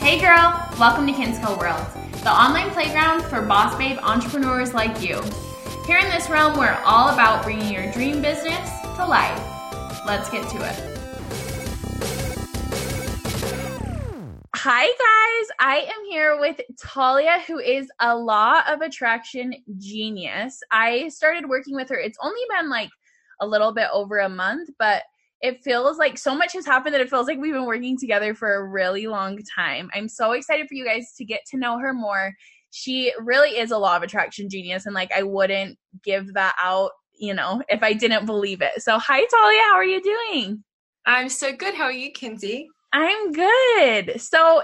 Hey girl, welcome to Kinsco World, the online playground for boss babe entrepreneurs like you. Here in this realm, we're all about bringing your dream business to life. Let's get to it. Hi, guys. I am here with Talia, who is a law of attraction genius. I started working with her. It's only been like a little bit over a month, but it feels like so much has happened that it feels like we've been working together for a really long time. I'm so excited for you guys to get to know her more. She really is a law of attraction genius, and like I wouldn't give that out, you know, if I didn't believe it. So, hi, Talia. How are you doing? I'm so good. How are you, Kinsey? I'm good. So,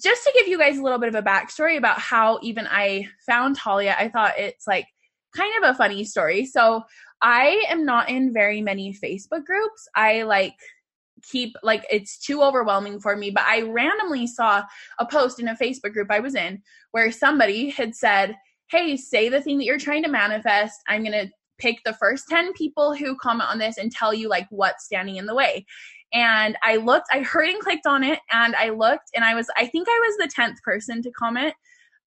just to give you guys a little bit of a backstory about how even I found Talia, I thought it's like kind of a funny story. So, I am not in very many Facebook groups. I like keep like it's too overwhelming for me, but I randomly saw a post in a Facebook group I was in where somebody had said, Hey, say the thing that you're trying to manifest. I'm going to pick the first 10 people who comment on this and tell you like what's standing in the way. And I looked, I heard and clicked on it, and I looked, and I was, I think I was the 10th person to comment.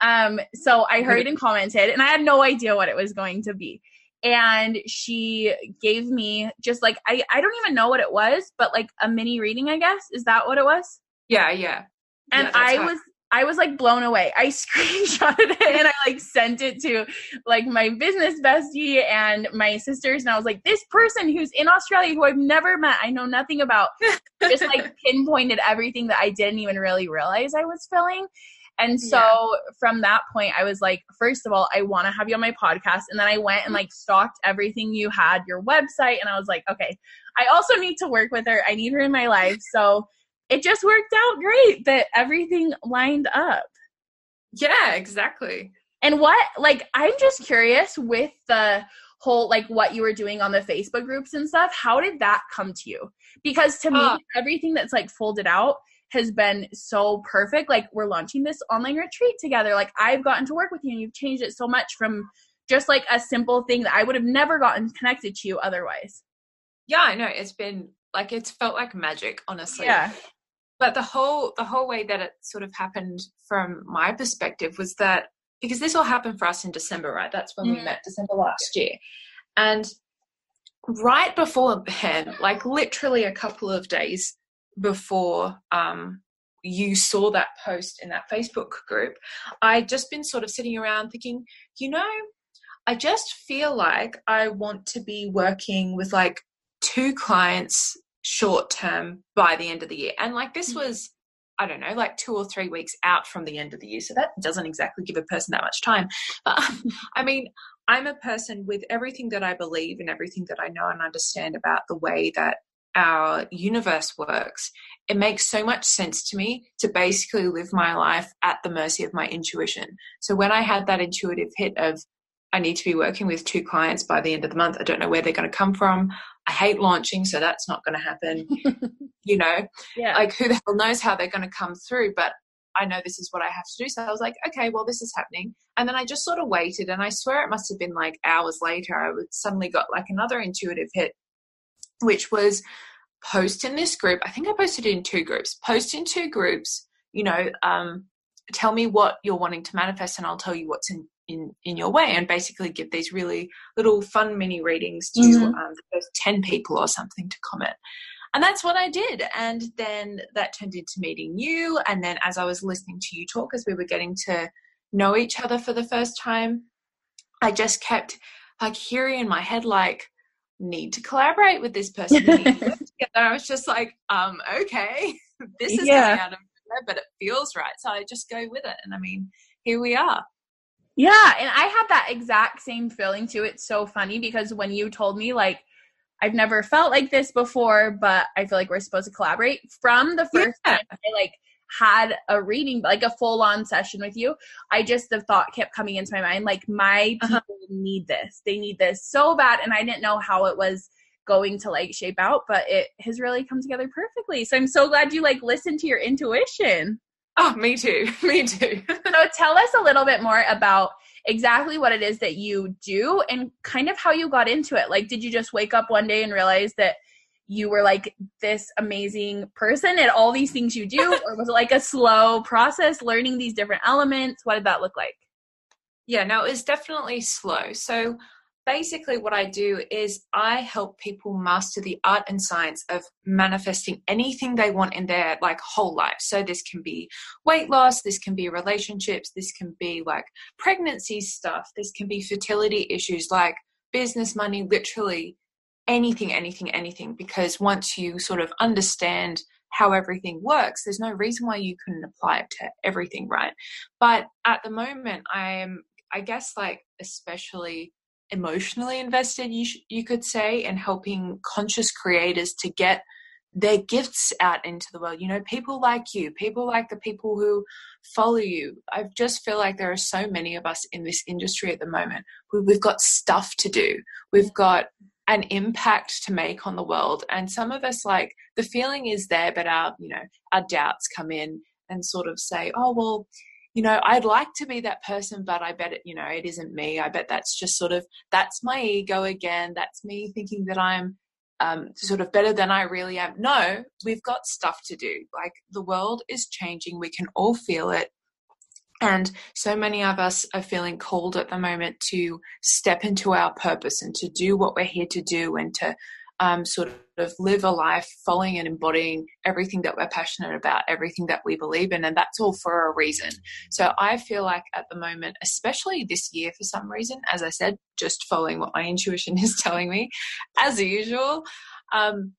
Um, so I heard and commented, and I had no idea what it was going to be. And she gave me just like, I, I don't even know what it was, but like a mini reading, I guess. Is that what it was? Yeah, yeah. And yeah, I was, I was like blown away. I screenshotted it and I like sent it to like my business bestie and my sisters. And I was like, this person who's in Australia who I've never met, I know nothing about, just like pinpointed everything that I didn't even really realize I was feeling. And so yeah. from that point, I was like, first of all, I want to have you on my podcast. And then I went and like stalked everything you had, your website. And I was like, okay, I also need to work with her. I need her in my life. So it just worked out great that everything lined up. Yeah, exactly. And what, like, I'm just curious with the whole, like, what you were doing on the Facebook groups and stuff, how did that come to you? Because to me, uh, everything that's like folded out has been so perfect. Like, we're launching this online retreat together. Like, I've gotten to work with you and you've changed it so much from just like a simple thing that I would have never gotten connected to you otherwise. Yeah, I know. It's been like, it's felt like magic, honestly. Yeah but the whole the whole way that it sort of happened from my perspective was that because this all happened for us in December, right? That's when mm-hmm. we met December last year. And right beforehand, like literally a couple of days before um, you saw that post in that Facebook group, I'd just been sort of sitting around thinking, you know, I just feel like I want to be working with like two clients short term by the end of the year. And like this mm. was, I don't know, like two or three weeks out from the end of the year. So that doesn't exactly give a person that much time. But I mean, I'm a person with everything that I believe and everything that I know and understand about the way that our universe works, it makes so much sense to me to basically live my life at the mercy of my intuition. So when I had that intuitive hit of, I need to be working with two clients by the end of the month. I don't know where they're going to come from. I hate launching, so that's not going to happen. you know, yeah. like who the hell knows how they're going to come through, but I know this is what I have to do. So I was like, okay, well, this is happening. And then I just sort of waited, and I swear it must have been like hours later, I suddenly got like another intuitive hit, which was post in this group. I think I posted in two groups. Post in two groups, you know, um, tell me what you're wanting to manifest, and I'll tell you what's in in in your way and basically give these really little fun mini readings to mm-hmm. um, the first 10 people or something to comment and that's what i did and then that turned into meeting you and then as i was listening to you talk as we were getting to know each other for the first time i just kept like hearing in my head like need to collaborate with this person together. i was just like um okay this is yeah. out of nowhere but it feels right so i just go with it and i mean here we are yeah, and I had that exact same feeling too. It's so funny because when you told me like I've never felt like this before, but I feel like we're supposed to collaborate from the first yeah. time I like had a reading, like a full on session with you, I just the thought kept coming into my mind like my uh-huh. people. Need this. They need this so bad and I didn't know how it was going to like shape out, but it has really come together perfectly. So I'm so glad you like listened to your intuition. Oh, me too. me too. so tell us a little bit more about exactly what it is that you do and kind of how you got into it. Like, did you just wake up one day and realize that you were like this amazing person at all these things you do or was it like a slow process learning these different elements what did that look like yeah no it's definitely slow so basically what I do is I help people master the art and science of manifesting anything they want in their like whole life. So this can be weight loss, this can be relationships, this can be like pregnancy stuff, this can be fertility issues like business money, literally anything, anything, anything because once you sort of understand how everything works, there's no reason why you couldn't apply it to everything, right? But at the moment, I am, I guess, like, especially emotionally invested you sh- you could say in helping conscious creators to get their gifts out into the world. You know people like you people like the people who follow you. I just feel like there are so many of us in this industry at the moment we've got stuff to do. We've got an impact to make on the world and some of us like the feeling is there but our you know our doubts come in and sort of say oh well you know, I'd like to be that person, but I bet it, you know, it isn't me. I bet that's just sort of, that's my ego again. That's me thinking that I'm um, sort of better than I really am. No, we've got stuff to do. Like the world is changing. We can all feel it. And so many of us are feeling called at the moment to step into our purpose and to do what we're here to do and to um, sort of live a life following and embodying everything that we're passionate about, everything that we believe in, and that's all for a reason. So I feel like at the moment, especially this year for some reason, as I said, just following what my intuition is telling me, as usual. Um,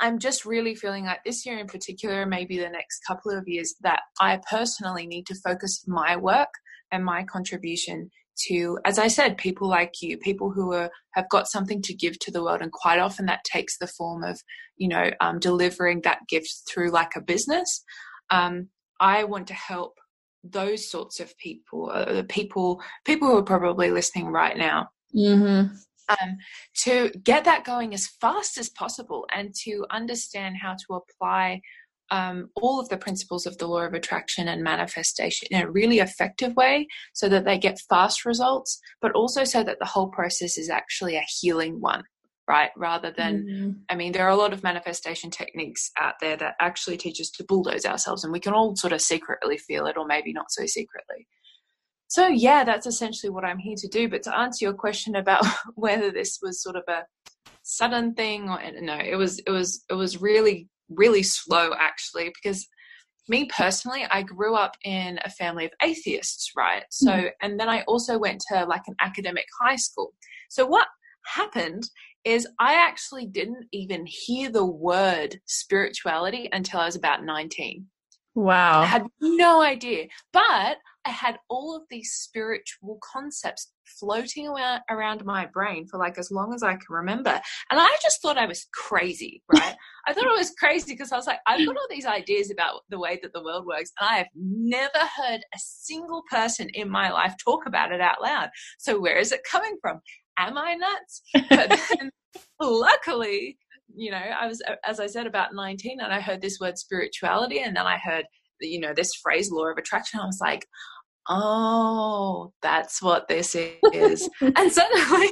I'm just really feeling like this year in particular, maybe the next couple of years, that I personally need to focus my work and my contribution to, as I said, people like you, people who are, have got something to give to the world. And quite often that takes the form of, you know, um, delivering that gift through like a business. Um, I want to help those sorts of people, uh, the people, people who are probably listening right now. Mm-hmm. Um, to get that going as fast as possible and to understand how to apply um, all of the principles of the law of attraction and manifestation in a really effective way so that they get fast results, but also so that the whole process is actually a healing one, right? Rather than, mm-hmm. I mean, there are a lot of manifestation techniques out there that actually teach us to bulldoze ourselves, and we can all sort of secretly feel it, or maybe not so secretly. So, yeah, that's essentially what I'm here to do. But to answer your question about whether this was sort of a sudden thing or no it was it was it was really really slow actually because me personally i grew up in a family of atheists right? So mm. and then i also went to like an academic high school. So what happened is i actually didn't even hear the word spirituality until i was about 19 wow. i had no idea. But I had all of these spiritual concepts floating around, around my brain for like as long as I can remember. And I just thought I was crazy, right? I thought I was crazy because I was like, I've got all these ideas about the way that the world works, and I have never heard a single person in my life talk about it out loud. So where is it coming from? Am I nuts? But then luckily, you know, I was, as I said, about 19 and I heard this word spirituality, and then I heard you know this phrase law of attraction i was like oh that's what this is and suddenly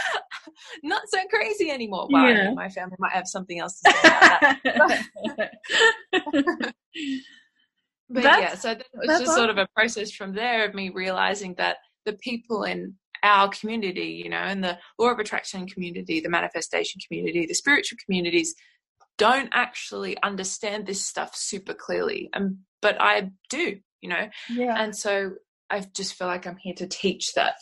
not so crazy anymore well yeah. my family might have something else to say about that but yeah so it was just awesome. sort of a process from there of me realizing that the people in our community you know in the law of attraction community the manifestation community the spiritual communities don't actually understand this stuff super clearly and but i do you know yeah and so i just feel like i'm here to teach that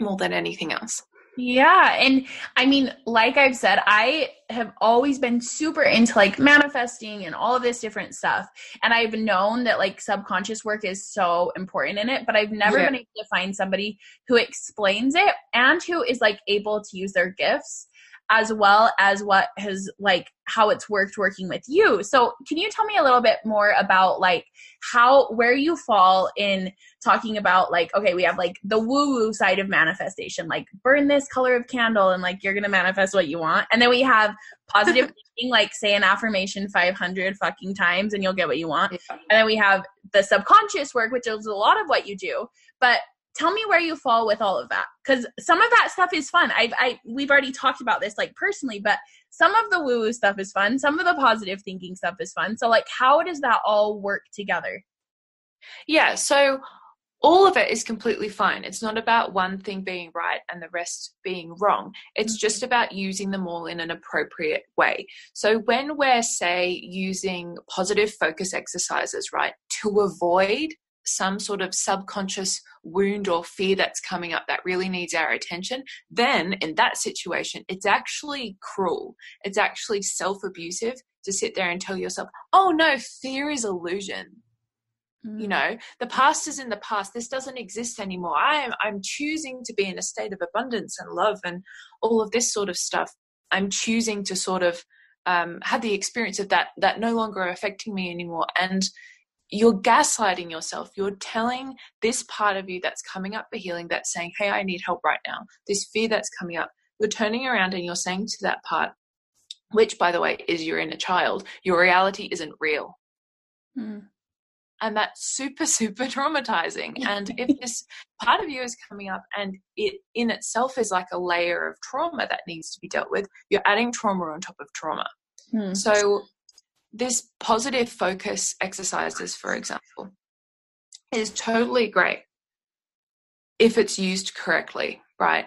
more than anything else yeah. And I mean, like I've said, I have always been super into like manifesting and all of this different stuff. And I've known that like subconscious work is so important in it, but I've never yeah. been able to find somebody who explains it and who is like able to use their gifts as well as what has like how it's worked working with you. So, can you tell me a little bit more about like how where you fall in talking about like okay, we have like the woo woo side of manifestation, like burn this color of candle and like you're going to manifest what you want. And then we have positive thinking like say an affirmation 500 fucking times and you'll get what you want. And then we have the subconscious work which is a lot of what you do. But tell me where you fall with all of that because some of that stuff is fun I've, i we've already talked about this like personally but some of the woo woo stuff is fun some of the positive thinking stuff is fun so like how does that all work together yeah so all of it is completely fine. It's not about one thing being right and the rest being wrong. It's mm-hmm. just about using them all in an appropriate way. So, when we're, say, using positive focus exercises, right, to avoid some sort of subconscious wound or fear that's coming up that really needs our attention, then in that situation, it's actually cruel. It's actually self abusive to sit there and tell yourself, oh no, fear is illusion Mm. You know, the past is in the past. This doesn't exist anymore. I am I'm choosing to be in a state of abundance and love and all of this sort of stuff. I'm choosing to sort of um, have the experience of that that no longer affecting me anymore. And you're gaslighting yourself. You're telling this part of you that's coming up for healing, that's saying, "Hey, I need help right now." This fear that's coming up. You're turning around and you're saying to that part, which, by the way, is your inner child, your reality isn't real. Mm and that's super super traumatizing and if this part of you is coming up and it in itself is like a layer of trauma that needs to be dealt with you're adding trauma on top of trauma hmm. so this positive focus exercises for example is totally great if it's used correctly right?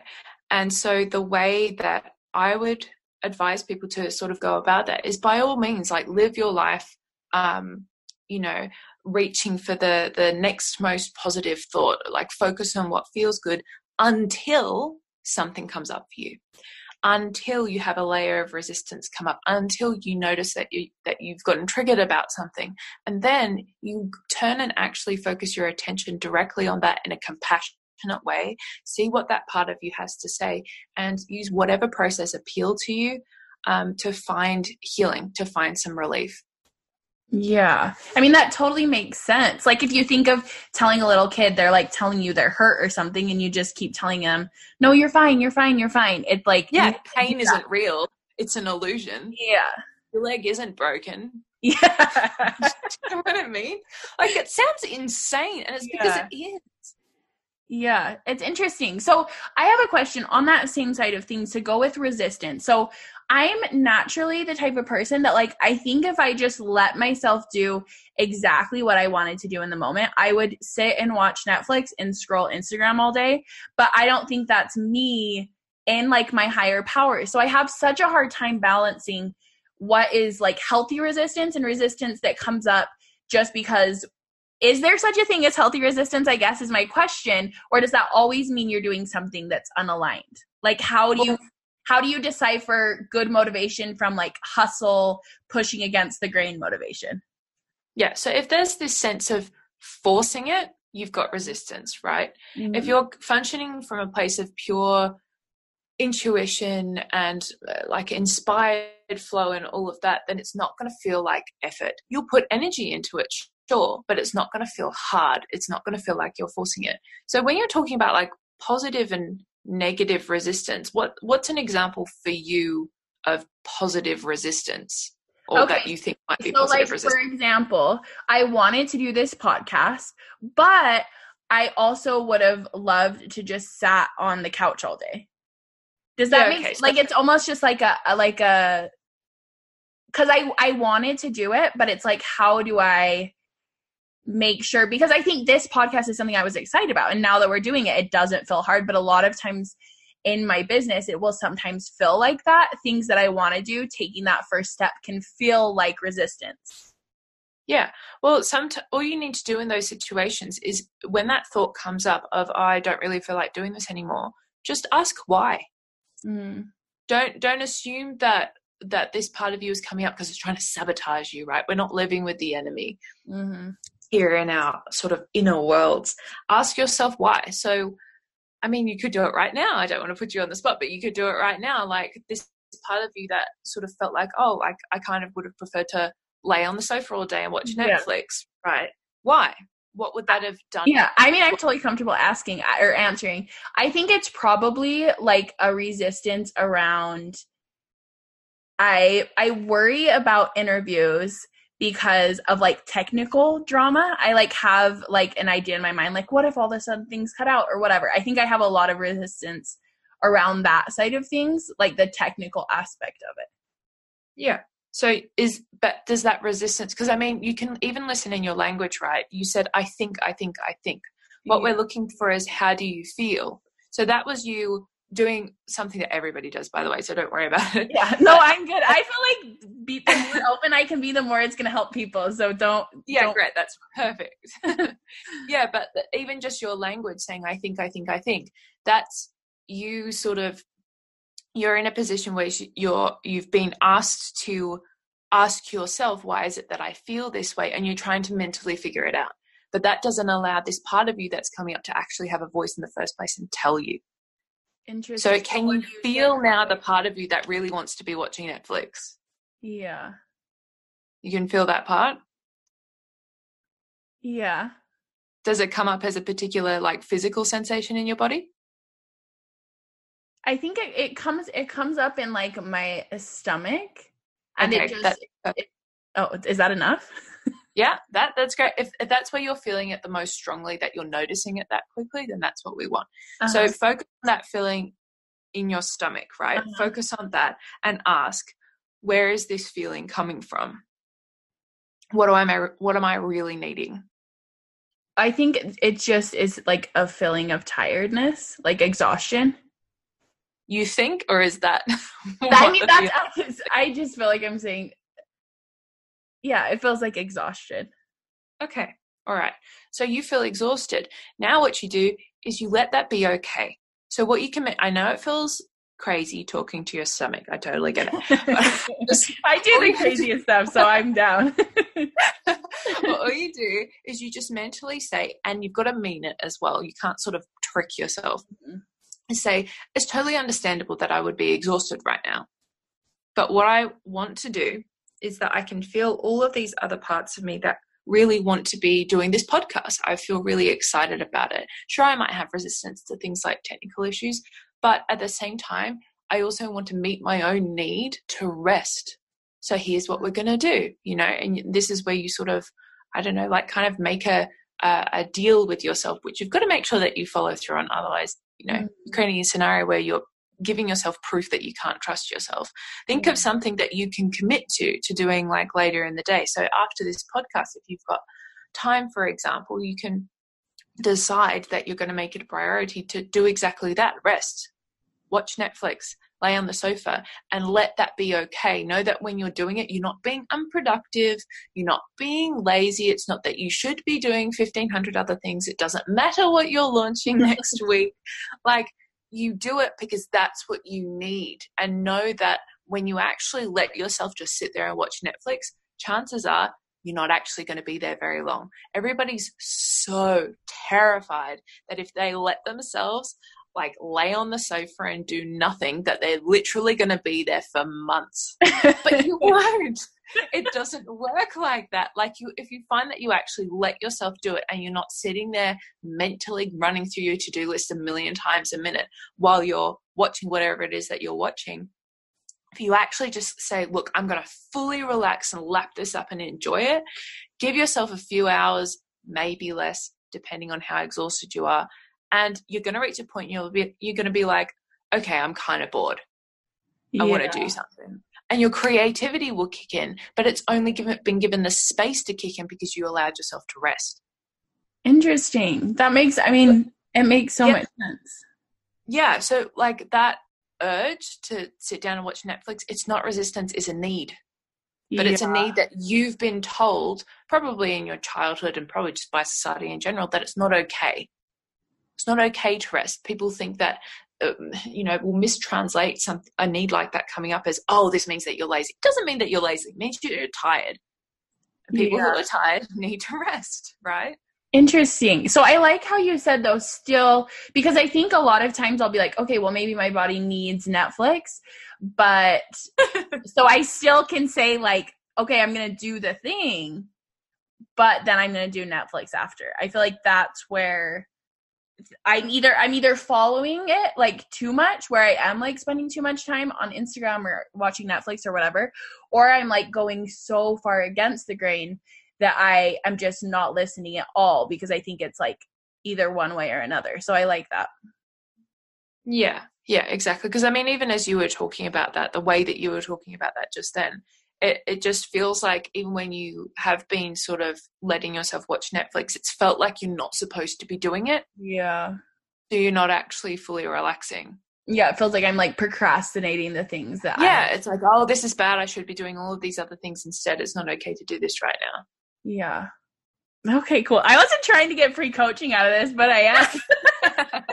And so the way that i would advise people to sort of go about that is by all means like live your life um, you know reaching for the the next most positive thought like focus on what feels good until something comes up for you until you have a layer of resistance come up until you notice that you that you've gotten triggered about something. And then you turn and actually focus your attention directly on that in a compassionate way see what that part of you has to say and use whatever process appeal to you um, to find healing to find some relief yeah. I mean, that totally makes sense. Like, if you think of telling a little kid, they're like telling you they're hurt or something, and you just keep telling them, no, you're fine, you're fine, you're fine. It's like, yeah, pain isn't real, it's an illusion. Yeah. Your leg isn't broken. Yeah. you know what I mean? Like, it sounds insane, and it's yeah. because it is. Yeah, it's interesting. So, I have a question on that same side of things to go with resistance. So, I'm naturally the type of person that, like, I think if I just let myself do exactly what I wanted to do in the moment, I would sit and watch Netflix and scroll Instagram all day. But I don't think that's me and like my higher power. So I have such a hard time balancing what is like healthy resistance and resistance that comes up just because is there such a thing as healthy resistance i guess is my question or does that always mean you're doing something that's unaligned? Like how do you how do you decipher good motivation from like hustle pushing against the grain motivation? Yeah so if there's this sense of forcing it you've got resistance right? Mm-hmm. if you're functioning from a place of pure intuition and uh, like inspired flow and all of that then it's not going to feel like effort. You'll put energy into it sure but it's not going to feel hard it's not going to feel like you're forcing it so when you're talking about like positive and negative resistance what what's an example for you of positive resistance or okay. that you think might be so positive like, resistance for example i wanted to do this podcast but i also would have loved to just sat on the couch all day does that yeah, make okay. like it's almost just like a, a like a because i i wanted to do it but it's like how do i make sure because I think this podcast is something I was excited about. And now that we're doing it, it doesn't feel hard. But a lot of times in my business, it will sometimes feel like that. Things that I want to do, taking that first step can feel like resistance. Yeah. Well, some all you need to do in those situations is when that thought comes up of oh, I don't really feel like doing this anymore, just ask why. Mm. Don't don't assume that that this part of you is coming up because it's trying to sabotage you, right? We're not living with the enemy. Mm-hmm here in our sort of inner worlds. Ask yourself why. So, I mean, you could do it right now. I don't want to put you on the spot, but you could do it right now. Like this part of you that sort of felt like, oh, like I kind of would have preferred to lay on the sofa all day and watch Netflix, yeah. right? Why? What would that have done? Yeah, I mean, I'm totally comfortable asking uh, or answering. I think it's probably like a resistance around. I I worry about interviews because of like technical drama. I like have like an idea in my mind, like what if all of a sudden things cut out or whatever. I think I have a lot of resistance around that side of things, like the technical aspect of it. Yeah. So is but does that resistance because I mean you can even listen in your language, right? You said I think, I think, I think. What yeah. we're looking for is how do you feel? So that was you doing something that everybody does, by the way. So don't worry about it. Yeah, no, I'm good. I feel like be, the more open I can be, the more it's going to help people. So don't. Yeah, don't. great. That's perfect. yeah, but even just your language saying "I think," "I think," "I think," that's you sort of you're in a position where you're you've been asked to ask yourself why is it that i feel this way and you're trying to mentally figure it out but that doesn't allow this part of you that's coming up to actually have a voice in the first place and tell you Interesting. So can you feel now the part of you that really wants to be watching Netflix? Yeah. You can feel that part? Yeah. Does it come up as a particular like physical sensation in your body? I think it, it comes it comes up in like my stomach and okay, it just it, oh is that enough? yeah, that that's great. If, if that's where you're feeling it the most strongly, that you're noticing it that quickly, then that's what we want. Uh-huh. So focus on that feeling in your stomach, right? Uh-huh. Focus on that and ask, where is this feeling coming from? What do I what am I really needing? I think it just is like a feeling of tiredness, like exhaustion. You think, or is that? I mean, that's. I just feel like I'm saying yeah, it feels like exhaustion. Okay. All right. So you feel exhausted. Now what you do is you let that be okay. So what you can I know it feels crazy talking to your stomach. I totally get it. I do the craziest stuff, so I'm down. all you do is you just mentally say, and you've got to mean it as well. You can't sort of trick yourself. Mm-hmm. Say, it's totally understandable that I would be exhausted right now. But what I want to do is that I can feel all of these other parts of me that really want to be doing this podcast. I feel really excited about it. Sure, I might have resistance to things like technical issues, but at the same time, I also want to meet my own need to rest. So here's what we're going to do, you know, and this is where you sort of, I don't know, like kind of make a, a, a deal with yourself, which you've got to make sure that you follow through on. Otherwise, you know, mm. creating a scenario where you're giving yourself proof that you can't trust yourself. Think of mm. something that you can commit to to doing like later in the day. So after this podcast, if you've got time, for example, you can decide that you're going to make it a priority to do exactly that rest, watch Netflix, lay on the sofa, and let that be okay. Know that when you're doing it, you're not being unproductive, you're not being lazy. It's not that you should be doing 1500 other things. It doesn't matter what you're launching next week. Like, you do it because that's what you need and know that when you actually let yourself just sit there and watch Netflix, chances are you're not actually going to be there very long. Everybody's so terrified that if they let themselves like lay on the sofa and do nothing, that they're literally going to be there for months. but you won't it doesn't work like that. Like you, if you find that you actually let yourself do it and you're not sitting there mentally running through your to-do list a million times a minute while you're watching whatever it is that you're watching, if you actually just say, look, I'm going to fully relax and lap this up and enjoy it, give yourself a few hours, maybe less, depending on how exhausted you are. And you're going to reach a point you'll be, you're going to be like, okay, I'm kind of bored. I yeah. want to do something and your creativity will kick in but it's only given, been given the space to kick in because you allowed yourself to rest. Interesting. That makes i mean it makes so yeah. much sense. Yeah so like that urge to sit down and watch netflix it's not resistance it's a need. But yeah. it's a need that you've been told probably in your childhood and probably just by society in general that it's not okay. It's not okay to rest. People think that Um, you know, will mistranslate some a need like that coming up as, oh, this means that you're lazy. It doesn't mean that you're lazy. It means you're tired. People yeah. who are tired need to rest, right? Interesting. So I like how you said though still because I think a lot of times I'll be like, okay, well maybe my body needs Netflix, but so I still can say like, okay, I'm going to do the thing, but then I'm going to do Netflix after. I feel like that's where I'm either I'm either following it like too much where I am like spending too much time on Instagram or watching Netflix or whatever or I'm like going so far against the grain that I am just not listening at all because I think it's like either one way or another. So I like that. Yeah. Yeah, exactly. Because I mean even as you were talking about that, the way that you were talking about that just then, it, it just feels like even when you have been sort of letting yourself watch Netflix, it's felt like you're not supposed to be doing it. Yeah. So you're not actually fully relaxing. Yeah, it feels like I'm like procrastinating the things that Yeah, I, it's like, oh, this is bad. I should be doing all of these other things instead. It's not okay to do this right now. Yeah. Okay, cool. I wasn't trying to get free coaching out of this, but I am.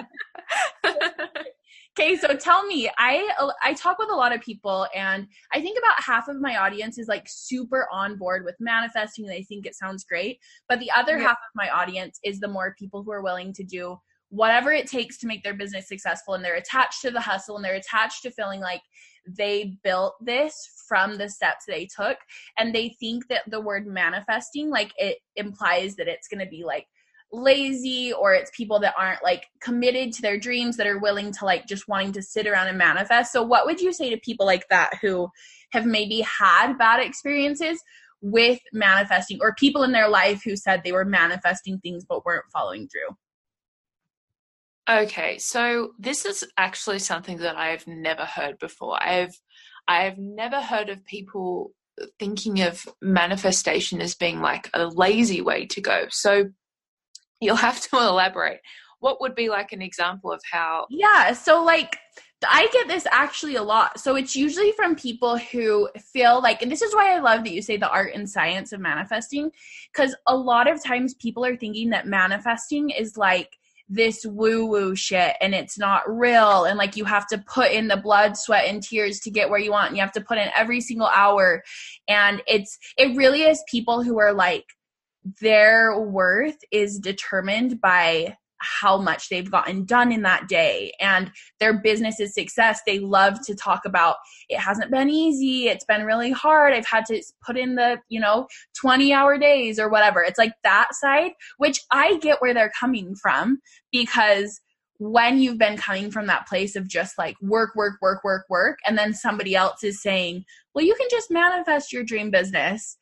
Okay, so tell me, I I talk with a lot of people, and I think about half of my audience is like super on board with manifesting. They think it sounds great, but the other Yeah. half of my audience is the more people who are willing to do whatever it takes to make their business successful, and they're attached to the hustle, and they're attached to feeling like they built this from the steps they took, and they think that the word manifesting, like it implies that it's going to be like lazy or it's people that aren't like committed to their dreams that are willing to like just wanting to sit around and manifest. So what would you say to people like that who have maybe had bad experiences with manifesting or people in their life who said they were manifesting things but weren't following through? Okay, so this is actually something that I've never heard before. I've I've never heard of people thinking of manifestation as being like a lazy way to go. So you'll have to elaborate. What would be like an example of how Yeah, so like I get this actually a lot. So it's usually from people who feel like, and this is why I love that you say the art and science of manifesting, because a lot of times people are thinking that manifesting is like this woo woo shit and it's not real. And like you have to put in the blood, sweat, and tears to get where you want. And you have to put in every single hour. And it's, it really is people who are like, their worth is determined by how much they've gotten done in that day and their business's success. They love to talk about it hasn't been easy. It's been really hard. I've had to put in the, you know, 20 hour days or whatever. It's like that side, which I get where they're coming from because when you've been coming from that place of just like work, work, work, work, work, and then somebody else is saying, well, you can just manifest your dream business.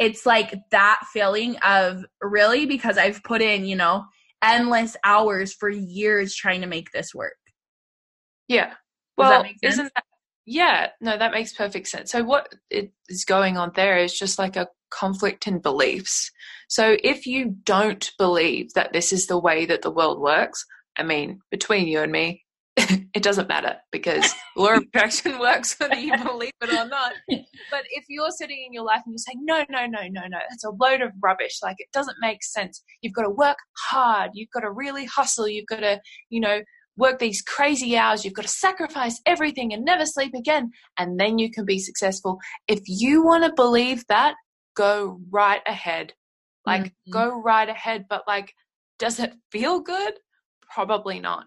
It's like that feeling of really because I've put in, you know, endless hours for years trying to make this work. Yeah. Well, that make sense? isn't that yeah, no, that makes perfect sense. So what it is going on there is just like a conflict in beliefs. So if you don't believe that this is the way that the world works, I mean, between you and me, it doesn't matter because law of attraction works whether you believe it or not. But if you're sitting in your life and you're saying, no, no, no, no, no, it's a load of rubbish. Like it doesn't make sense. You've got to work hard. You've got to really hustle. You've got to, you know, work these crazy hours. You've got to sacrifice everything and never sleep again. And then you can be successful. If you want to believe that, go right ahead. Like, Mhm. go right ahead. But, like, does it feel good? Probably not.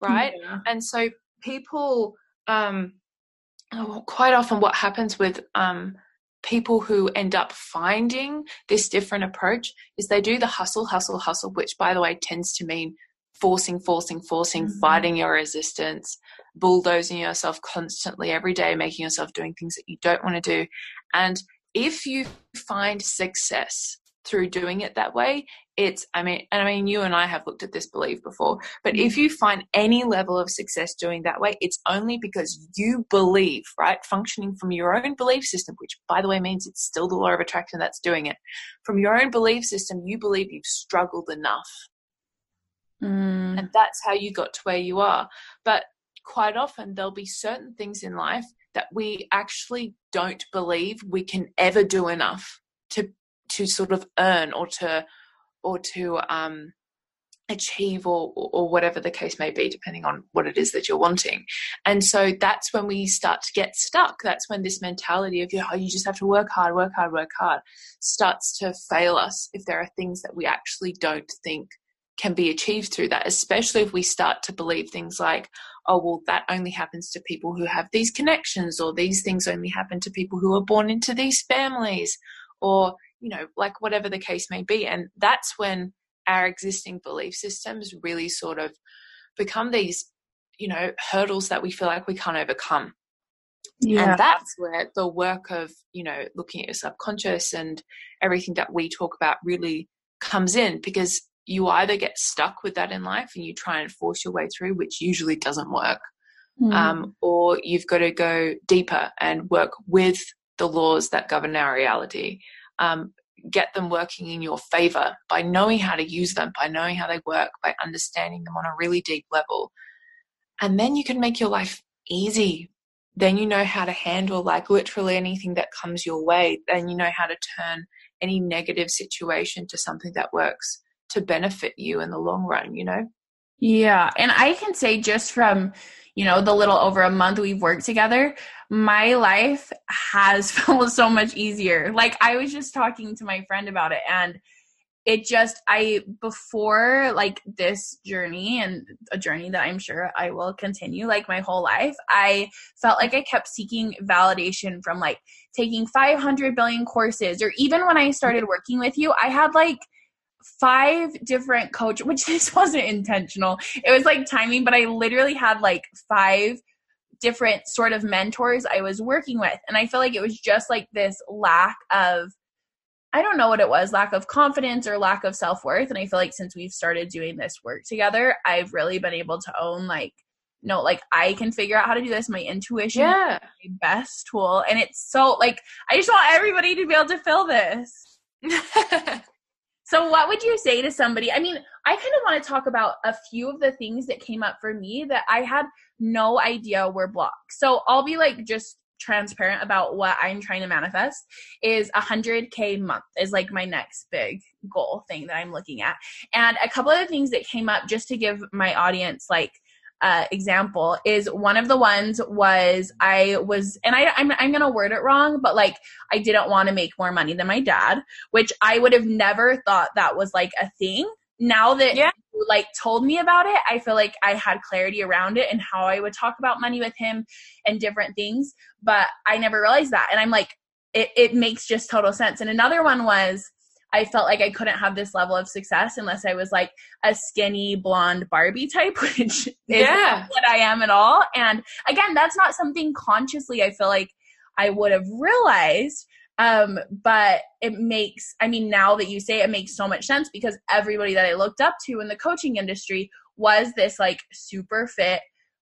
Right? Yeah. and so people um oh, quite often what happens with um people who end up finding this different approach is they do the hustle hustle hustle which by the way tends to mean forcing forcing forcing Mhm. fighting your resistance bulldozing yourself constantly every day making yourself doing things that you don't want to do and if you find success through doing it that way it's i mean and i mean you and i have looked at this belief before but if you find any level of success doing that way it's only because you believe right functioning from your own belief system which by the way means it's still the law of attraction that's doing it. From your own belief system you believe you've struggled enough. Mm. and that's how you got to where you are. But quite often there'll be certain things in life that we actually don't believe we can ever do enough to to sort of earn or to or to um achieve or, or whatever the case may be depending on what it is that you're wanting. And so that's when we start to get stuck. That's when this mentality of you know, you just have to work hard work hard work hard starts to fail us if there are things that we actually don't think can be achieved through that, especially if we start to believe things like, oh, well, that only happens to people who have these connections, or these things only happen to people who are born into these families, or, you know, like whatever the case may be. And that's when our existing belief systems really sort of become these, you know, hurdles that we feel like we can't overcome. Yeah. And that's where the work of, you know, looking at your subconscious and everything that we talk about really comes in because you either get stuck with that in life and you try and force your way through, which usually doesn't work, mm. um, or you've got to go deeper and work with the laws that govern our reality. Um, get them working in your favor by knowing how to use them, by knowing how they work, by understanding them on a really deep level. And then you can make your life easy. Then you know how to handle like literally anything that comes your way. Then you know how to turn any negative situation to something that works to benefit you in the long run, you know? Yeah. And I can say just from, you know, the little over a month we've worked together, my life has felt so much easier. Like I was just talking to my friend about it and it just I before like this journey and a journey that I'm sure I will continue like my whole life, I felt like I kept seeking validation from like taking 500 billion courses or even when I started working with you, I had like five different coach which this wasn't intentional. It was like timing but i literally had like five different sort of mentors i was working with. And i feel like it was just like this lack of i don't know what it was lack of confidence or lack of self-worth. And i feel like since we've started doing this work together i've really been able to own like no like i can figure out how to do this. My intuition yeah. my best tool. And it's so like i just want everybody to be able to feel this So, what would you say to somebody? I mean, I kind of want to talk about a few of the things that came up for me that I had no idea were blocked. So, I'll be like just transparent about what I'm trying to manifest is a 100k month is like my next big goal thing that I'm looking at. And a couple of the things that came up just to give my audience like uh, example is one of the ones was I was, and I, I'm, I'm going to word it wrong, but like I didn't want to make more money than my dad, which I would have never thought that was like a thing. Now that yeah. you like told me about it, I feel like I had clarity around it and how I would talk about money with him and different things, but I never realized that. And I'm like, it, it makes just total sense. And another one was, I felt like I couldn't have this level of success unless I was like a skinny blonde Barbie type, which is yeah. what I am at all. And again, that's not something consciously I feel like I would have realized. Um, but it makes, I mean, now that you say it, it makes so much sense because everybody that I looked up to in the coaching industry was this like super fit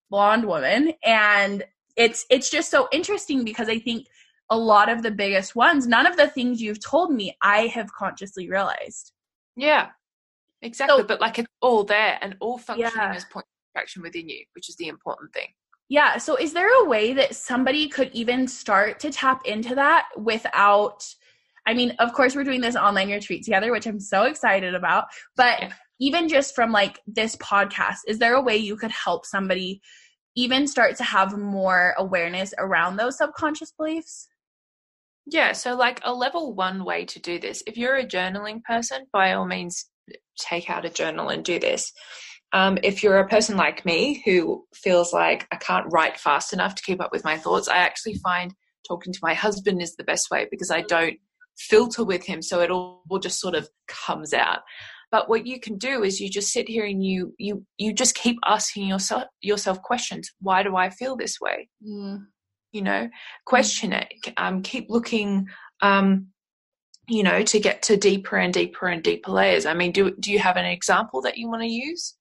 blonde woman. And it's, it's just so interesting because I think a lot of the biggest ones, none of the things you've told me, I have consciously realized. Yeah, exactly. So, but like it's all there and all functioning yeah. as point of action within you, which is the important thing. Yeah. So, is there a way that somebody could even start to tap into that without? I mean, of course, we're doing this online retreat together, which I'm so excited about. But yeah. even just from like this podcast, is there a way you could help somebody even start to have more awareness around those subconscious beliefs? Yeah, so like a level one way to do this, if you're a journaling person, by all means, take out a journal and do this. Um, if you're a person like me who feels like I can't write fast enough to keep up with my thoughts, I actually find talking to my husband is the best way because I don't filter with him, so it all, just sort of comes out. But what you can do is you just sit here and you you you just keep asking yourself yourself questions. Why do I feel this way? Mm you know question it um, keep looking um, you know to get to deeper and deeper and deeper layers. I mean do, do you have an example that you want to use?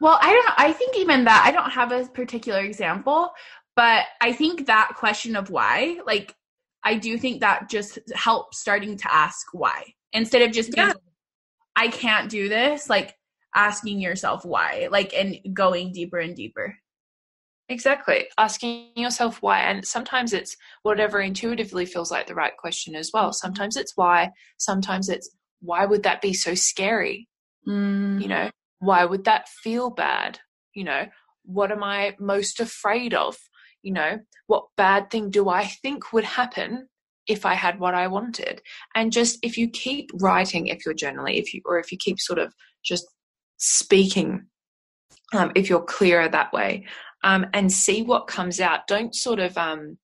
Well i don't i think even that i don't have a particular example but i think that question of why like i do think that just helps starting to ask why. Instead of just being, yeah. i can't do this like asking yourself why like and going deeper and deeper Exactly. Asking yourself why. And sometimes it's whatever intuitively feels like the right question as well. Sometimes it's why. Sometimes it's why would that be so scary? Mm. You know, why would that feel bad? You know, what am I most afraid of? You know, what bad thing do I think would happen if I had what I wanted? And just if you keep writing, if you're journaling, if you, or if you keep sort of just speaking, um, if you're clearer that way, um, and see what comes out. Don't sort of um,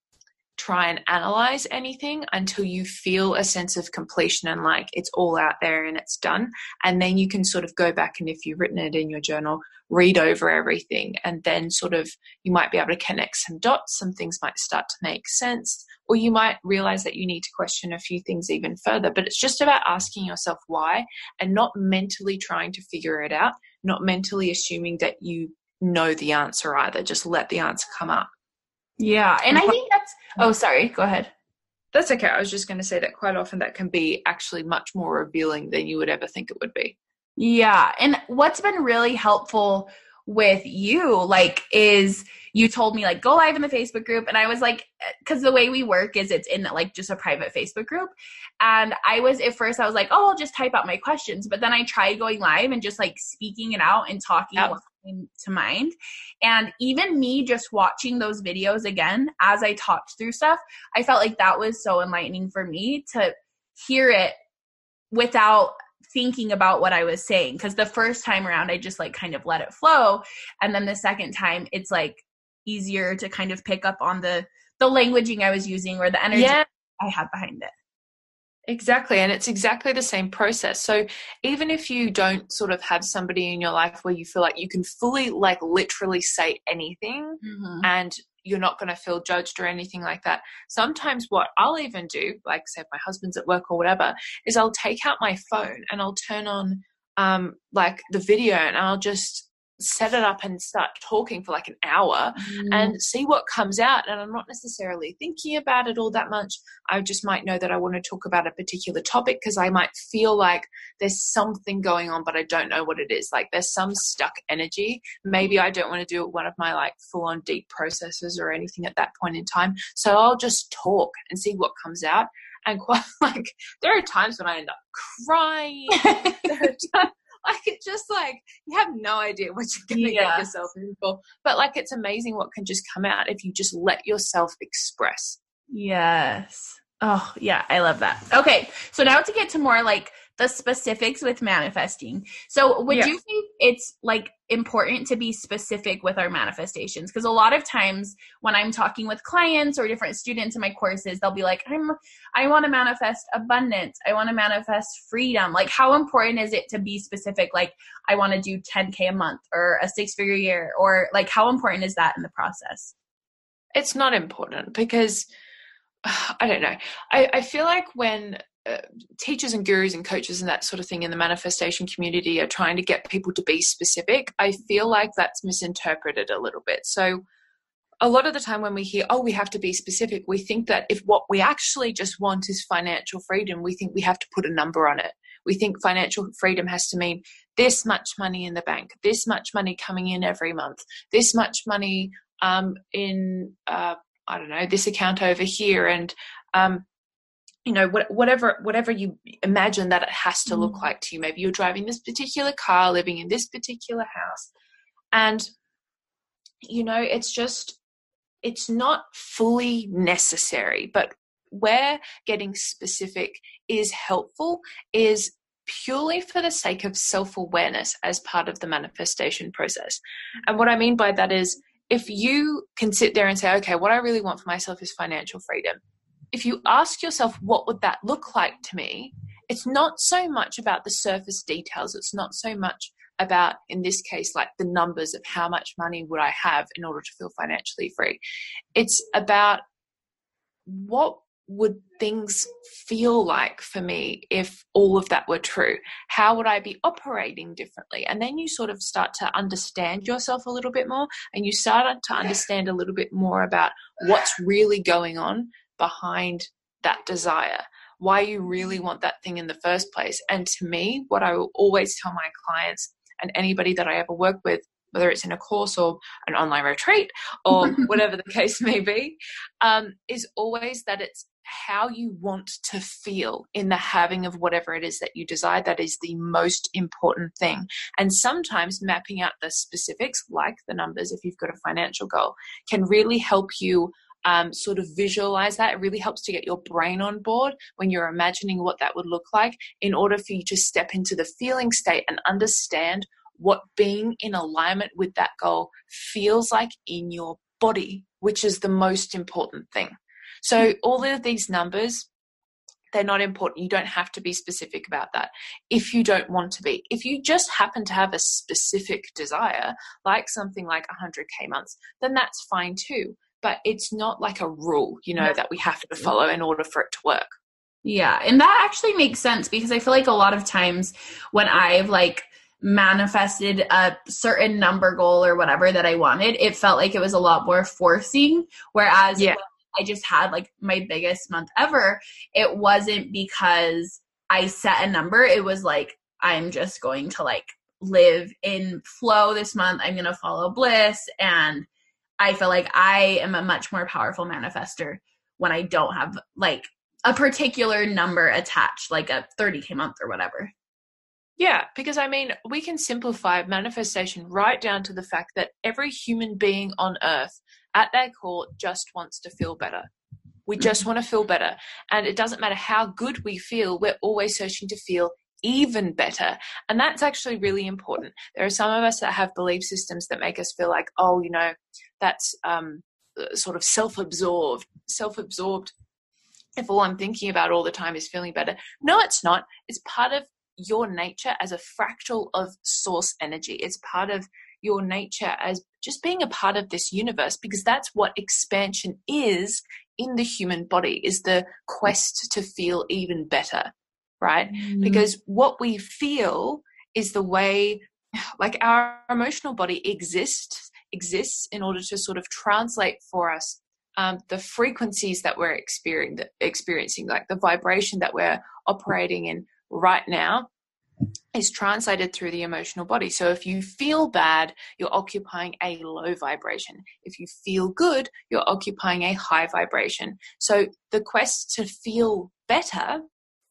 try and analyze anything until you feel a sense of completion and like it's all out there and it's done. And then you can sort of go back and if you've written it in your journal, read over everything and then sort of you might be able to connect some dots. Some things might start to make sense, or you might realize that you need to question a few things even further. But it's just about asking yourself why and not mentally trying to figure it out, not mentally assuming that you know the answer either. Just let the answer come up. Yeah. And I think that's, oh, sorry, go ahead. That's okay. I was just going to say that quite often that can be actually much more revealing than you would ever think it would be. Yeah. And what's been really helpful with you, like, is you told me, like, go live in the Facebook group. And I was like, eh, because the way we work is it's in like just a private Facebook group. And I was, at first, I was like, oh, I'll just type out my questions. But then I tried going live and just like speaking it out and talking yep to mind. And even me just watching those videos again as I talked through stuff, I felt like that was so enlightening for me to hear it without thinking about what I was saying. Cause the first time around, I just like kind of let it flow. And then the second time, it's like easier to kind of pick up on the, the languaging I was using or the energy yeah. I had behind it. Exactly. And it's exactly the same process. So even if you don't sort of have somebody in your life where you feel like you can fully, like, literally say anything mm-hmm. and you're not going to feel judged or anything like that. Sometimes what I'll even do, like, say, if my husband's at work or whatever, is I'll take out my phone and I'll turn on, um, like, the video and I'll just set it up and start talking for like an hour mm. and see what comes out. And I'm not necessarily thinking about it all that much. I just might know that I want to talk about a particular topic because I might feel like there's something going on, but I don't know what it is. Like there's some stuck energy. Maybe I don't want to do one of my like full on deep processes or anything at that point in time. So I'll just talk and see what comes out. And quite like there are times when I end up crying. there are times like it's just like you have no idea what you're to yeah. get yourself in for. But like it's amazing what can just come out if you just let yourself express. Yes. Oh, yeah, I love that. Okay, so now to get to more like the specifics with manifesting. So, would you think it's like important to be specific with our manifestations? Because a lot of times when I'm talking with clients or different students in my courses, they'll be like, "I'm I want to manifest abundance. I want to manifest freedom." Like how important is it to be specific like I want to do 10k a month or a six-figure year or like how important is that in the process? It's not important because I don't know. I, I feel like when uh, teachers and gurus and coaches and that sort of thing in the manifestation community are trying to get people to be specific, I feel like that's misinterpreted a little bit. So, a lot of the time when we hear, oh, we have to be specific, we think that if what we actually just want is financial freedom, we think we have to put a number on it. We think financial freedom has to mean this much money in the bank, this much money coming in every month, this much money um, in, uh, I don't know, this account over here, and um, you know whatever whatever you imagine that it has to look mm. like to you. Maybe you're driving this particular car living in this particular house and you know it's just it's not fully necessary but where getting specific is helpful is purely for the sake of self-awareness as part of the manifestation process. And what i mean by that is if you can sit there and say okay what i really want for myself is financial freedom if you ask yourself, what would that look like to me? It's not so much about the surface details. It's not so much about, in this case, like the numbers of how much money would I have in order to feel financially free. It's about what would things feel like for me if all of that were true? How would I be operating differently? And then you sort of start to understand yourself a little bit more and you start to understand a little bit more about what's really going on behind that desire, why you really want that thing in the first place. And to me, what I will always tell my clients and anybody that I ever work with, whether it's in a course or an online retreat or whatever the case may be, um, is always that it's how you want to feel in the having of whatever it is that you desire that is the most important thing and sometimes mapping out the specifics like the numbers if you've got a financial goal can really help you um, sort of visualize that. It really helps to get your brain on board when you're imagining what that would look like in order for you to step into the feeling state and understand what being in alignment with that goal feels like in your body, which is the most important thing. So all of these numbers, they're not important. You don't have to be specific about that if you don't want to be. If you just happen to have a specific desire, like something like 100K months, then that's fine too. But it's not like a rule, you know, that we have to follow in order for it to work. Yeah. And that actually makes sense because I feel like a lot of times when I've like, manifested a certain number goal or whatever that I wanted, it felt like it was a lot more forcing. Whereas yeah. I just had like my biggest month ever, it wasn't because I set a number. It was like, I'm just going to like live in flow this month. I'm going to follow bliss. And I feel like I am a much more powerful manifester when I don't have like a particular number attached, like a 30K month or whatever. Yeah, because I mean, we can simplify manifestation right down to the fact that every human being on earth, at their core, just wants to feel better. We just mm-hmm. want to feel better. And it doesn't matter how good we feel, we're always searching to feel even better. And that's actually really important. There are some of us that have belief systems that make us feel like, oh, you know, that's um, sort of self absorbed, self absorbed. If all I'm thinking about all the time is feeling better. No, it's not. It's part of your nature as a fractal of source energy. It's part of your nature as just being a part of this universe because that's what expansion is in the human body is the quest to feel even better right mm. because what we feel is the way like our emotional body exists exists in order to sort of translate for us um, the frequencies that we're experiencing, experiencing, like the vibration that we're operating in right now is translated through the emotional body. So if you feel bad, you're occupying a low vibration. If you feel good, you're occupying a high vibration. So the quest to feel better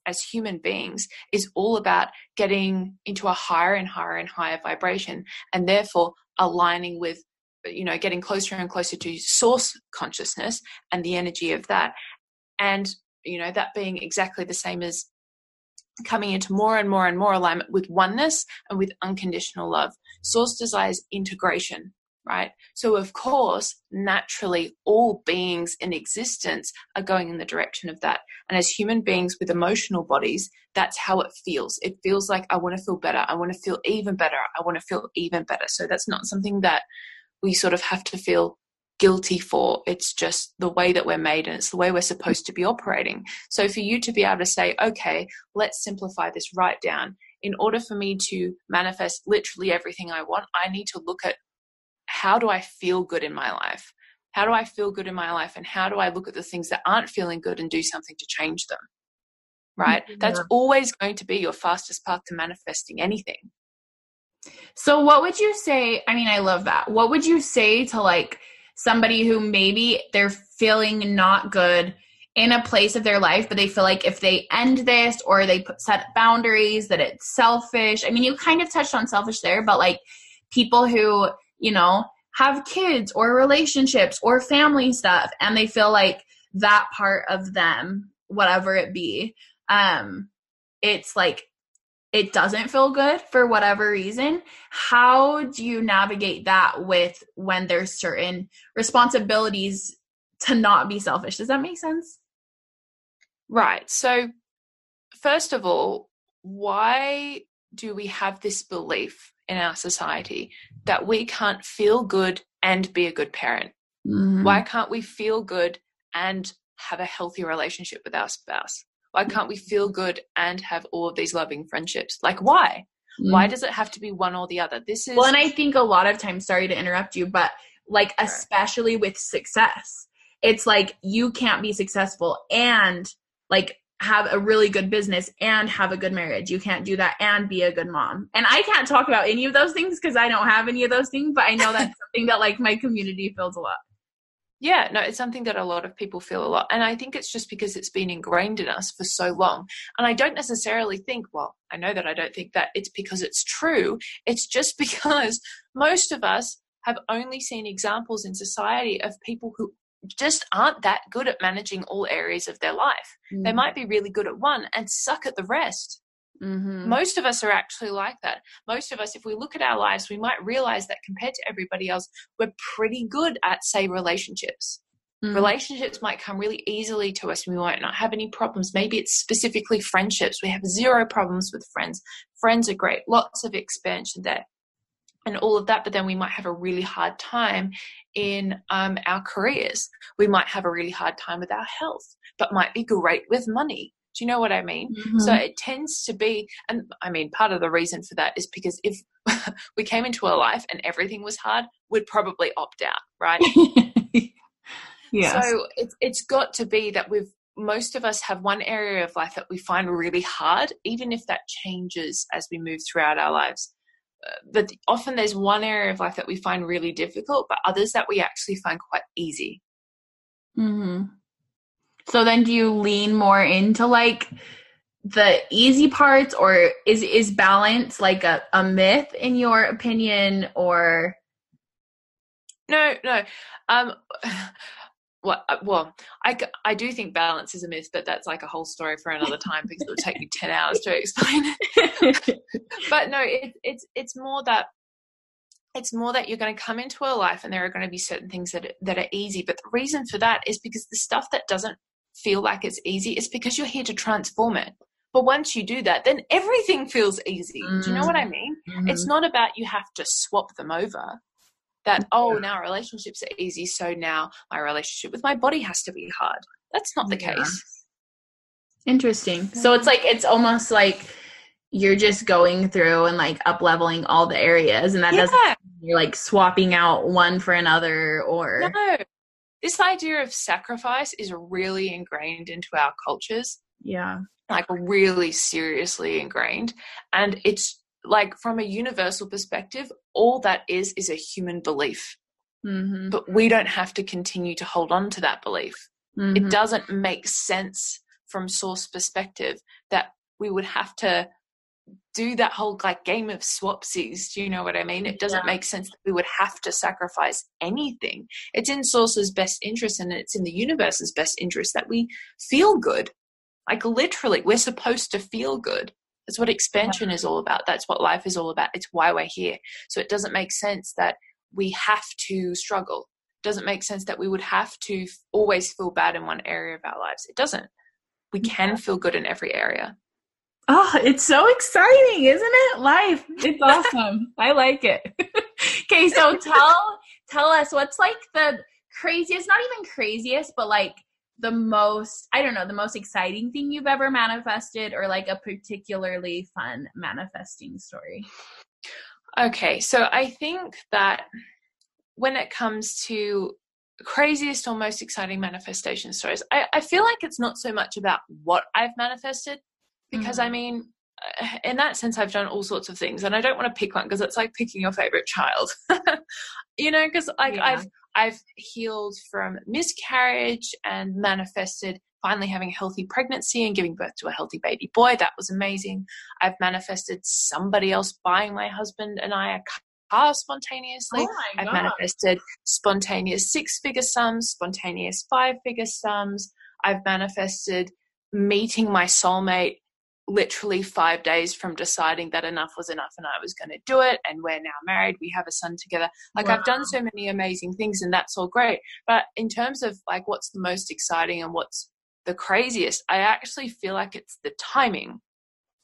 as human beings is all about getting into a higher and higher and higher vibration and therefore aligning with you know getting closer and closer to source consciousness and the energy of that and you know that being exactly the same as coming into more and more and more alignment with oneness and with unconditional love. Source desires integration, right? So, of course, naturally, all beings in existence are going in the direction of that. And as human beings with emotional bodies, that's how it feels. It feels like I want to feel better. I want to feel even better. I want to feel even better. So, that's not something that we sort of have to feel guilty for. It's just the way that we're made and it's the way we're supposed to be operating. So for you to be able to say, okay, let's simplify this right down. In order for me to manifest literally everything I want, I need to look at how do I feel good in my life? How do I feel good in my life? And how do I look at the things that aren't feeling good and do something to change them? Right? Mm-hmm. Yeah. That's always going to be your fastest path to manifesting anything. So, what would you say? I mean, I love that. What would you say to like somebody who maybe they're feeling not good in a place of their life, but they feel like if they end this or they put set boundaries, that it's selfish. I mean, you kind of touched on selfish there, but like people who, you know, have kids or relationships or family stuff and they feel like that part of them, whatever it be, um, it's like it doesn't feel good for whatever reason. How do you navigate that with when there's certain responsibilities to not be selfish? Does that make sense? Right. So first of all why do we have this belief in our society that we can't feel good and be a good parent mm-hmm. why can't we feel good and have a healthy relationship with our spouse why can't we feel good and have all of these loving friendships? Like, why? Mm. Why does it have to be one or the other? This is. Well, and I think a lot of times, sorry to interrupt you, but like, sure. especially with success, it's like you can't be successful and like have a really good business and have a good marriage. You can't do that and be a good mom. And I can't talk about any of those things because I don't have any of those things, but I know that's something that like my community feels a lot. Yeah, no, it's something that a lot of people feel a lot. And I think it's just because it's been ingrained in us for so long. And I don't necessarily think, well, I know that I don't think that it's because it's true. It's just because most of us have only seen examples in society of people who just aren't that good at managing all areas of their life. Mm. They might be really good at one and suck at the rest. Mm-hmm. Most of us are actually like that. Most of us, if we look at our lives, we might realize that compared to everybody else, we're pretty good at, say, relationships. Mm-hmm. Relationships might come really easily to us. We might not have any problems. Maybe it's specifically friendships. We have zero problems with friends. Friends are great, lots of expansion there and all of that, but then we might have a really hard time in um, our careers. We might have a really hard time with our health, but might be great with money. Do you know what I mean? Mm-hmm. So it tends to be, and I mean, part of the reason for that is because if we came into a life and everything was hard, we'd probably opt out, right? yeah. So it's it's got to be that we've most of us have one area of life that we find really hard, even if that changes as we move throughout our lives. But often there's one area of life that we find really difficult, but others that we actually find quite easy. Hmm. So then, do you lean more into like the easy parts, or is is balance like a, a myth in your opinion, or? No, no. Um, well, uh, well, I, I do think balance is a myth, but that's like a whole story for another time because it would take me ten hours to explain it. but no, it, it's it's more that it's more that you're going to come into a life and there are going to be certain things that that are easy. But the reason for that is because the stuff that doesn't feel like it's easy is because you're here to transform it. But once you do that, then everything feels easy. Mm-hmm. Do you know what I mean? Mm-hmm. It's not about you have to swap them over that oh now relationships are easy so now my relationship with my body has to be hard. That's not the yeah. case. Interesting. So it's like it's almost like you're just going through and like up leveling all the areas and that yeah. doesn't you're like swapping out one for another or no. This idea of sacrifice is really ingrained into our cultures. Yeah. Like really seriously ingrained. And it's like from a universal perspective, all that is is a human belief. Mm-hmm. But we don't have to continue to hold on to that belief. Mm-hmm. It doesn't make sense from source perspective that we would have to do that whole like game of swapsies. Do you know what I mean? It doesn't yeah. make sense that we would have to sacrifice anything. It's in source's best interest and it's in the universe's best interest that we feel good. Like literally, we're supposed to feel good. That's what expansion is all about. That's what life is all about. It's why we're here. So it doesn't make sense that we have to struggle. It doesn't make sense that we would have to always feel bad in one area of our lives. It doesn't. We can feel good in every area. Oh, it's so exciting, isn't it? Life. It's awesome. I like it. okay, so tell tell us what's like the craziest, not even craziest, but like the most i don't know the most exciting thing you've ever manifested or like a particularly fun manifesting story okay so i think that when it comes to craziest or most exciting manifestation stories i, I feel like it's not so much about what i've manifested because mm-hmm. i mean uh, in that sense i've done all sorts of things and i don't want to pick one because it's like picking your favorite child you know because like yeah. i've I've healed from miscarriage and manifested finally having a healthy pregnancy and giving birth to a healthy baby boy. That was amazing. I've manifested somebody else buying my husband and I a car spontaneously. Oh I've manifested spontaneous six figure sums, spontaneous five figure sums. I've manifested meeting my soulmate literally five days from deciding that enough was enough and I was going to do it. And we're now married. We have a son together. Like wow. I've done so many amazing things and that's all great. But in terms of like what's the most exciting and what's the craziest, I actually feel like it's the timing.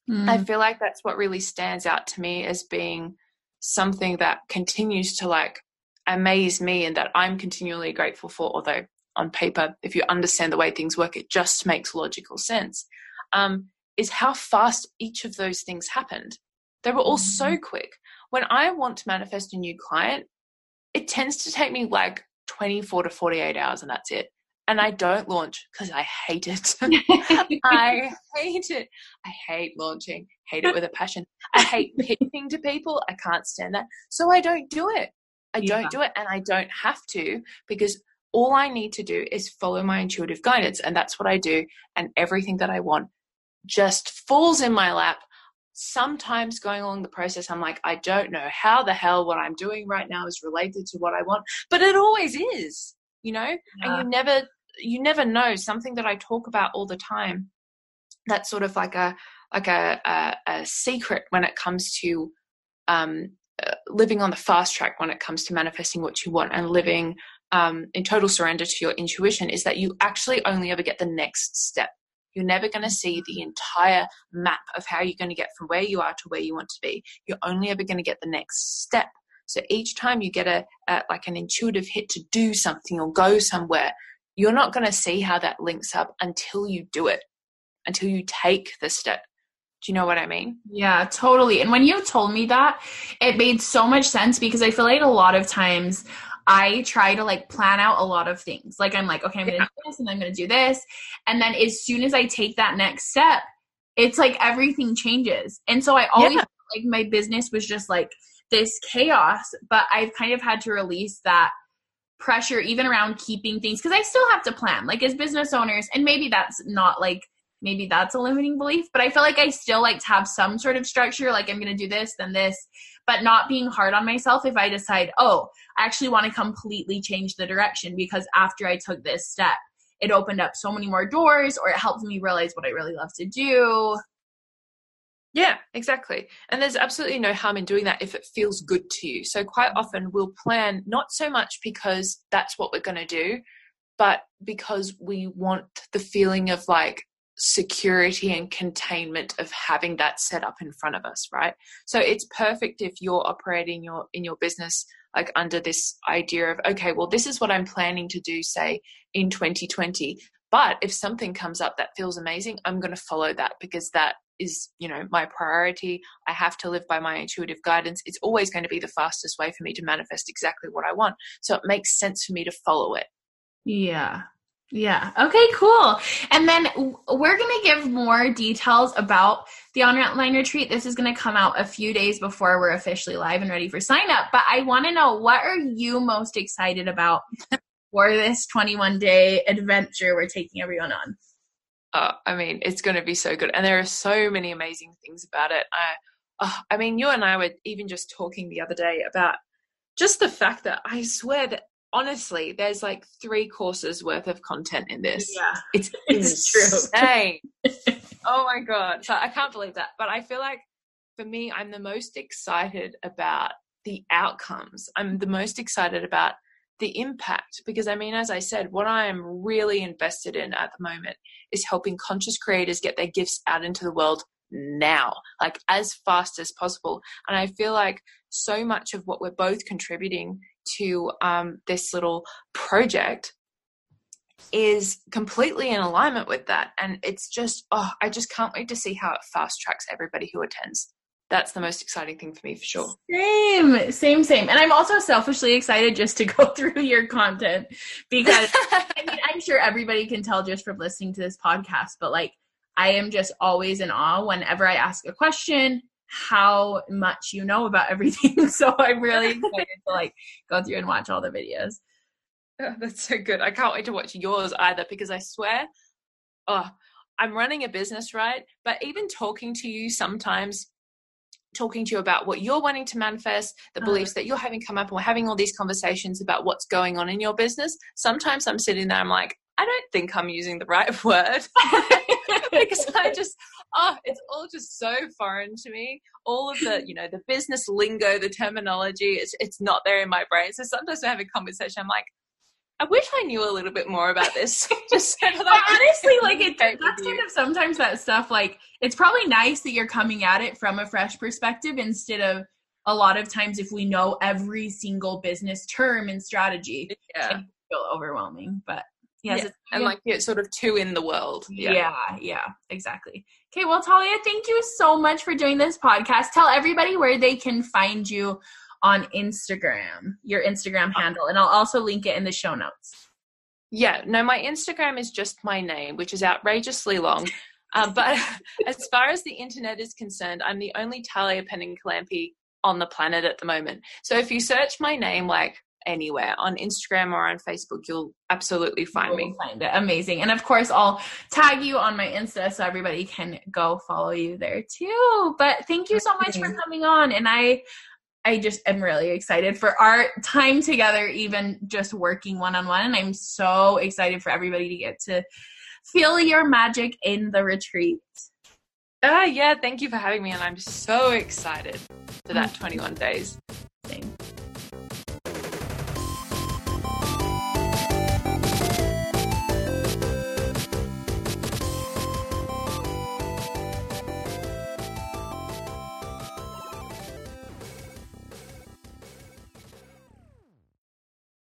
Mm. I feel like that's what really stands out to me as being something that continues to like amaze me and that I'm continually grateful for. Although on paper, if you understand the way things work, it just makes logical sense. Um, is how fast each of those things happened. They were all so mm-hmm. quick. When I want to manifest a new client, it tends to take me like 24 to 48 hours and that's it. And I don't launch because I hate it. I hate it. I hate launching, hate it with a passion. I hate pitching to people. I can't stand that. So I don't do it. I yeah. don't do it and I don't have to because all I need to do is follow my intuitive guidance. And that's what I do. And everything that I want just falls in my lap. Sometimes going along the process, I'm like, I don't know how the hell what I'm doing right now is related to what I want, but it always is, you know. Yeah. And you never, you never know. Something that I talk about all the time. That's sort of like a like a a, a secret when it comes to um, uh, living on the fast track when it comes to manifesting what you want and living um, in total surrender to your intuition is that you actually only ever get the next step. You're never going to see the entire map of how you're going to get from where you are to where you want to be. You're only ever going to get the next step. So each time you get a, a like an intuitive hit to do something or go somewhere, you're not going to see how that links up until you do it, until you take the step. Do you know what I mean? Yeah, totally. And when you told me that, it made so much sense because I feel like a lot of times I try to like plan out a lot of things. Like I'm like, okay, I'm gonna do this and I'm gonna do this. And then as soon as I take that next step, it's like everything changes. And so I always yeah. like my business was just like this chaos, but I've kind of had to release that pressure even around keeping things because I still have to plan. Like as business owners, and maybe that's not like maybe that's a limiting belief, but I feel like I still like to have some sort of structure. Like I'm gonna do this, then this but not being hard on myself if I decide, oh, I actually want to completely change the direction because after I took this step, it opened up so many more doors or it helped me realize what I really love to do. Yeah, exactly. And there's absolutely no harm in doing that if it feels good to you. So, quite often we'll plan not so much because that's what we're going to do, but because we want the feeling of like, security and containment of having that set up in front of us right? So it's perfect if you're operating your in your business like under this idea of okay well this is what i'm planning to do say in 2020 but if something comes up that feels amazing i'm going to follow that because that is you know my priority. I have to live by my intuitive guidance. It's always going to be the fastest way for me to manifest exactly what i want. So it makes sense for me to follow it. Yeah yeah. Okay, cool. And then we're going to give more details about the online retreat. This is going to come out a few days before we're officially live and ready for sign up. But I want to know what are you most excited about for this 21 day adventure we're taking everyone on? Uh, I mean, it's going to be so good. And there are so many amazing things about it. I, uh, I mean, you and I were even just talking the other day about just the fact that I swear that honestly, there's like three courses worth of content in this. Yeah, it's it's insane. oh my god! So I can't believe that. But I feel like for me, I'm the most excited about the outcomes. I'm the most excited about the impact because I mean, as I said, what I am really invested in at the moment is helping conscious creators get their gifts out into the world now, like as fast as possible. And I feel like so much of what we're both contributing to um, this little project is completely in alignment with that. And it's just, oh, I just can't wait to see how it fast tracks everybody who attends. That's the most exciting thing for me for sure. Same, same, same. And I'm also selfishly excited just to go through your content because I mean, I'm sure everybody can tell just from listening to this podcast, but like, I am just always in awe whenever I ask a question how much you know about everything. so I'm really excited to like go through and watch all the videos. Oh, that's so good. I can't wait to watch yours either because I swear, oh, I'm running a business, right? But even talking to you sometimes, talking to you about what you're wanting to manifest, the uh-huh. beliefs that you're having come up, and we're having all these conversations about what's going on in your business. Sometimes I'm sitting there, I'm like, I don't think I'm using the right word because I just oh, it's all just so foreign to me. All of the, you know, the business lingo, the terminology, it's, it's not there in my brain. So sometimes I have a conversation, I'm like, I wish I knew a little bit more about this. just so honestly, like it, that's kind of sometimes that stuff. Like it's probably nice that you're coming at it from a fresh perspective instead of a lot of times if we know every single business term and strategy, yeah. it feel overwhelming. But yes, yeah. and like you're sort of two in the world. Yeah, yeah, yeah exactly. Okay, well, Talia, thank you so much for doing this podcast. Tell everybody where they can find you on Instagram, your Instagram handle, and I'll also link it in the show notes. Yeah, no, my Instagram is just my name, which is outrageously long. um, but as far as the internet is concerned, I'm the only Talia Penning-Calampi on the planet at the moment. So if you search my name, like anywhere on Instagram or on Facebook. You'll absolutely find me. Find it amazing, and of course, I'll tag you on my Insta so everybody can go follow you there too. But thank you so much for coming on, and I. I just am really excited for our time together, even just working one on one. And I'm so excited for everybody to get to feel your magic in the retreat. Uh, yeah, thank you for having me. And I'm so excited for that 21 days.